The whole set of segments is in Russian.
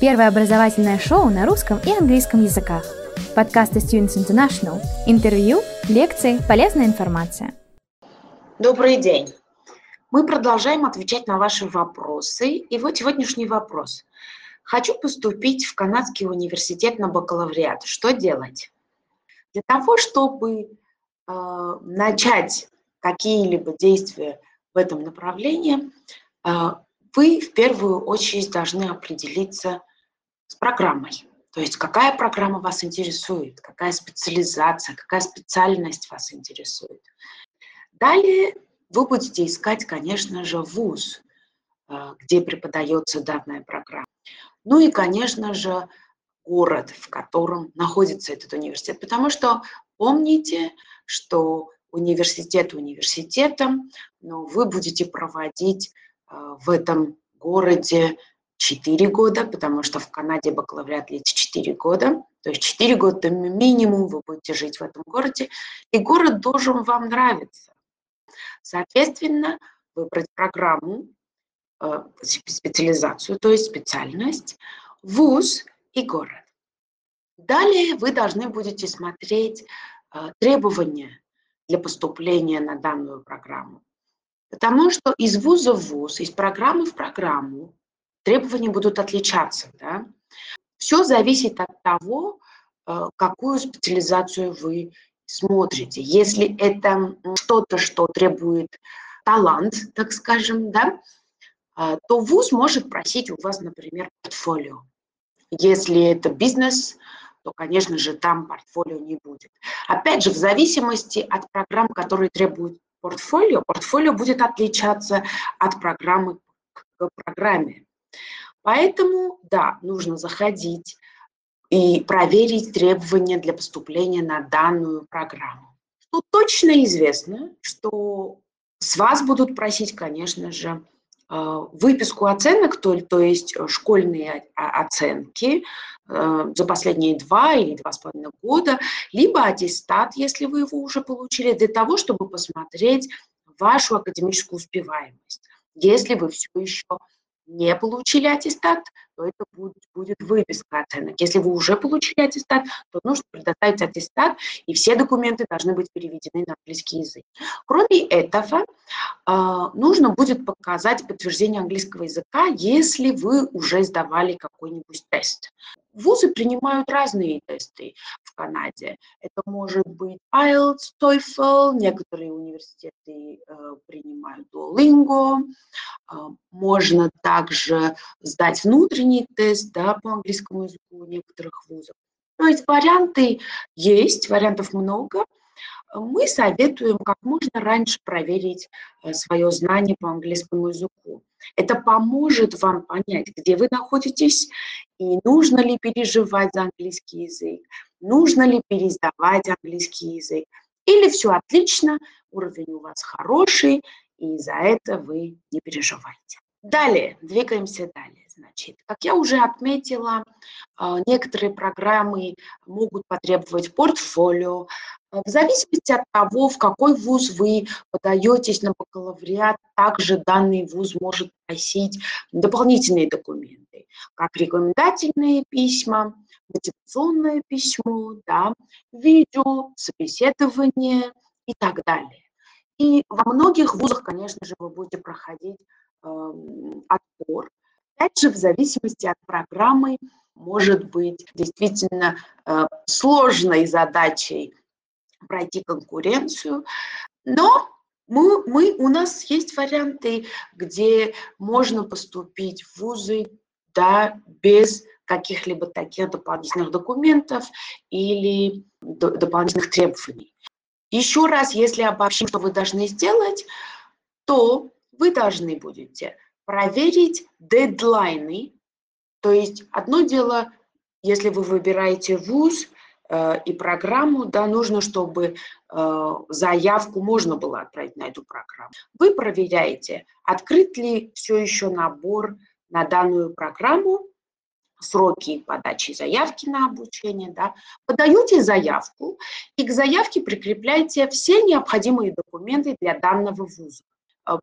Первое образовательное шоу на русском и английском языках. Подкасты Students International. Интервью, лекции, полезная информация. Добрый день. Мы продолжаем отвечать на ваши вопросы. И вот сегодняшний вопрос. Хочу поступить в Канадский университет на бакалавриат. Что делать? Для того, чтобы э, начать какие-либо действия в этом направлении, э, вы в первую очередь должны определиться с программой. То есть какая программа вас интересует, какая специализация, какая специальность вас интересует. Далее вы будете искать, конечно же, вуз, э, где преподается данная программа. Ну и, конечно же, город, в котором находится этот университет. Потому что помните, что университет университетом, но вы будете проводить э, в этом городе 4 года, потому что в Канаде бакалавриат длится 4 года. То есть 4 года минимум вы будете жить в этом городе, и город должен вам нравиться. Соответственно, выбрать программу, э, специализацию, то есть специальность, вуз и город. Далее вы должны будете смотреть э, требования для поступления на данную программу. Потому что из вуза в вуз, из программы в программу требования будут отличаться. Да? Все зависит от того, э, какую специализацию вы смотрите. Если это что-то, что требует талант, так скажем, да, э, то вуз может просить у вас, например, портфолио. Если это бизнес, то, конечно же, там портфолио не будет. Опять же, в зависимости от программ, которые требуют портфолио, портфолио будет отличаться от программы к программе. Поэтому, да, нужно заходить и проверить требования для поступления на данную программу. Что точно известно, что с вас будут просить, конечно же, э, выписку оценок, то, то есть школьные оценки э, за последние два или два с половиной года, либо аттестат, если вы его уже получили, для того, чтобы посмотреть вашу академическую успеваемость. Если вы все еще не получили аттестат, то это будет, будет выписка оценок. Если вы уже получили аттестат, то нужно предоставить аттестат, и все документы должны быть переведены на английский язык. Кроме этого, а, нужно будет показать подтверждение английского языка, если вы уже сдавали какой-нибудь тест. Вузы принимают разные тесты в Канаде. Это может быть IELTS, TOEFL, некоторые университеты э, принимают Duolingo. Э, можно также сдать внутренний тест да, по английскому языку некоторых вузов. То есть варианты есть, вариантов много – мы советуем как можно раньше проверить э, свое знание по английскому языку. Это поможет вам понять, где вы находитесь и нужно ли переживать за английский язык, нужно ли пересдавать английский язык. Или все отлично, уровень у вас хороший, и за это вы не переживаете. Далее, двигаемся далее. Значит, как я уже отметила, а, некоторые программы могут потребовать портфолио. А, в зависимости от того, в какой вуз вы подаетесь на бакалавриат, также данный вуз может просить дополнительные документы, как рекомендательные письма, мотивационное письмо, да, видео, собеседование и так далее. И во многих вузах, конечно же, вы будете проходить отбор. Опять же, в зависимости от программы, может быть действительно э, сложной задачей пройти конкуренцию, но мы, мы, у нас есть варианты, где можно поступить в вузы да, без каких-либо таких дополнительных документов или до, дополнительных требований. Еще раз, если обобщим, что вы должны сделать, то вы должны будете проверить дедлайны. То есть одно дело, если вы выбираете вуз э, и программу, да, нужно, чтобы э, заявку можно было отправить на эту программу. Вы проверяете, открыт ли все еще набор на данную программу, сроки подачи заявки на обучение, да, подаете заявку и к заявке прикрепляете все необходимые документы для данного вуза. Э,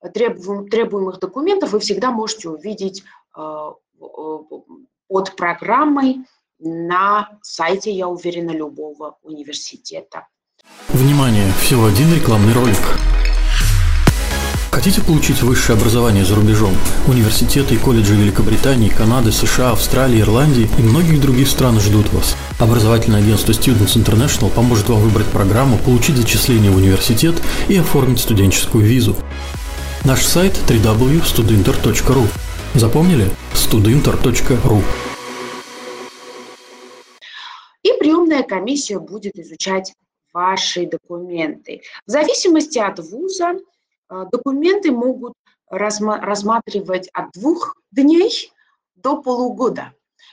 требуемых документов вы всегда можете увидеть э, под программой на сайте, я уверена, любого университета. Внимание! Всего один рекламный ролик. Хотите получить высшее образование за рубежом? Университеты и колледжи Великобритании, Канады, США, Австралии, Ирландии и многих других стран ждут вас. Образовательное агентство Students International поможет вам выбрать программу, получить зачисление в университет и оформить студенческую визу. Наш сайт www.studinter.ru Запомнили? studinter.ru И приемная комиссия будет изучать ваши документы. В зависимости от вуза э, документы могут рассматривать от двух дней до полугода.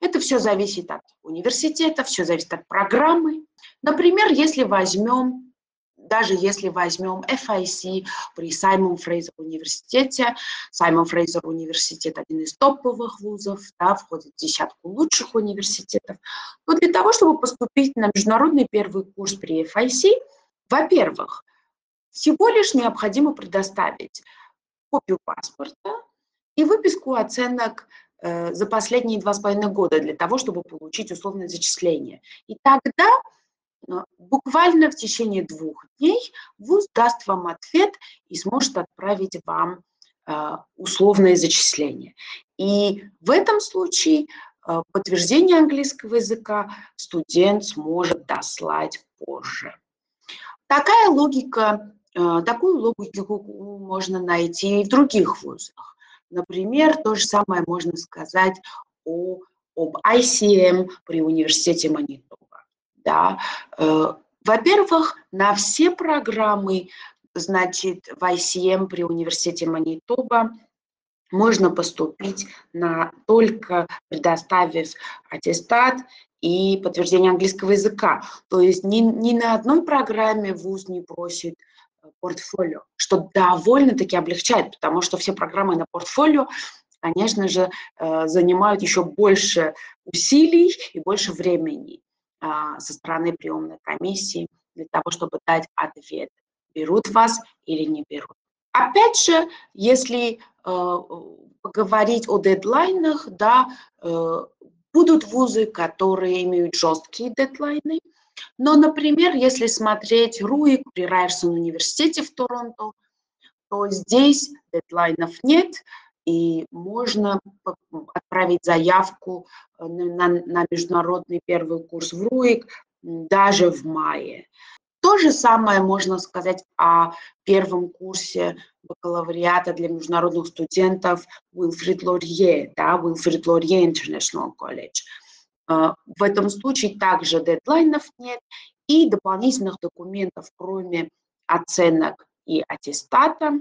Это все зависит от университета, все зависит от программы. Например, если возьмем даже если возьмем FIC при Саймон Фрейзер университете, Саймон Фрейзер университет один из топовых вузов, да, входит в десятку лучших университетов, то для того, чтобы поступить на международный первый курс при FIC, во-первых, всего лишь необходимо предоставить копию паспорта и выписку оценок э, за последние два с половиной года для того, чтобы получить условное зачисление. И тогда буквально в течение двух дней ВУЗ даст вам ответ и сможет отправить вам э, условное зачисление. И в этом случае э, подтверждение английского языка студент сможет дослать позже. Такая логика, э, такую логику можно найти и в других вузах. Например, то же самое можно сказать о, об ICM при университете Манитоба да. Э, во-первых, на все программы, значит, в ICM при университете Манитоба можно поступить на, только предоставив аттестат и подтверждение английского языка. То есть ни, ни на одной программе ВУЗ не просит э, портфолио, что довольно-таки облегчает, потому что все программы на портфолио, конечно же, э, занимают еще больше усилий и больше времени. А, со стороны приемной комиссии для того, чтобы дать ответ, берут вас или не берут. Опять же, если э, поговорить о дедлайнах, да, э, будут вузы, которые имеют жесткие дедлайны, но, например, если смотреть РУИК при Райерсон университете в Торонто, то здесь дедлайнов нет, и можно отправить заявку э, на, на международный первый курс в РУИК даже в мае. То же самое можно сказать о первом курсе бакалавриата для международных студентов Уилфрид Лорье, да, Уилфрид Лорье International College. Э, в этом случае также дедлайнов нет и дополнительных документов, кроме оценок и аттестата,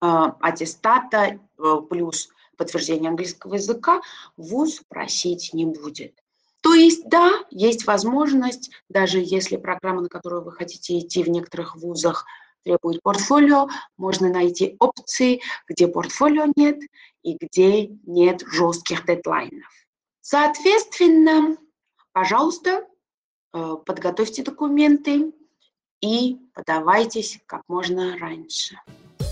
аттестата э, плюс подтверждение английского языка ВУЗ просить не будет. То есть, да, есть возможность, даже если программа, на которую вы хотите идти в некоторых вузах, требует портфолио, можно найти опции, где портфолио нет и где нет жестких дедлайнов. Соответственно, пожалуйста, э, подготовьте документы и подавайтесь как можно раньше.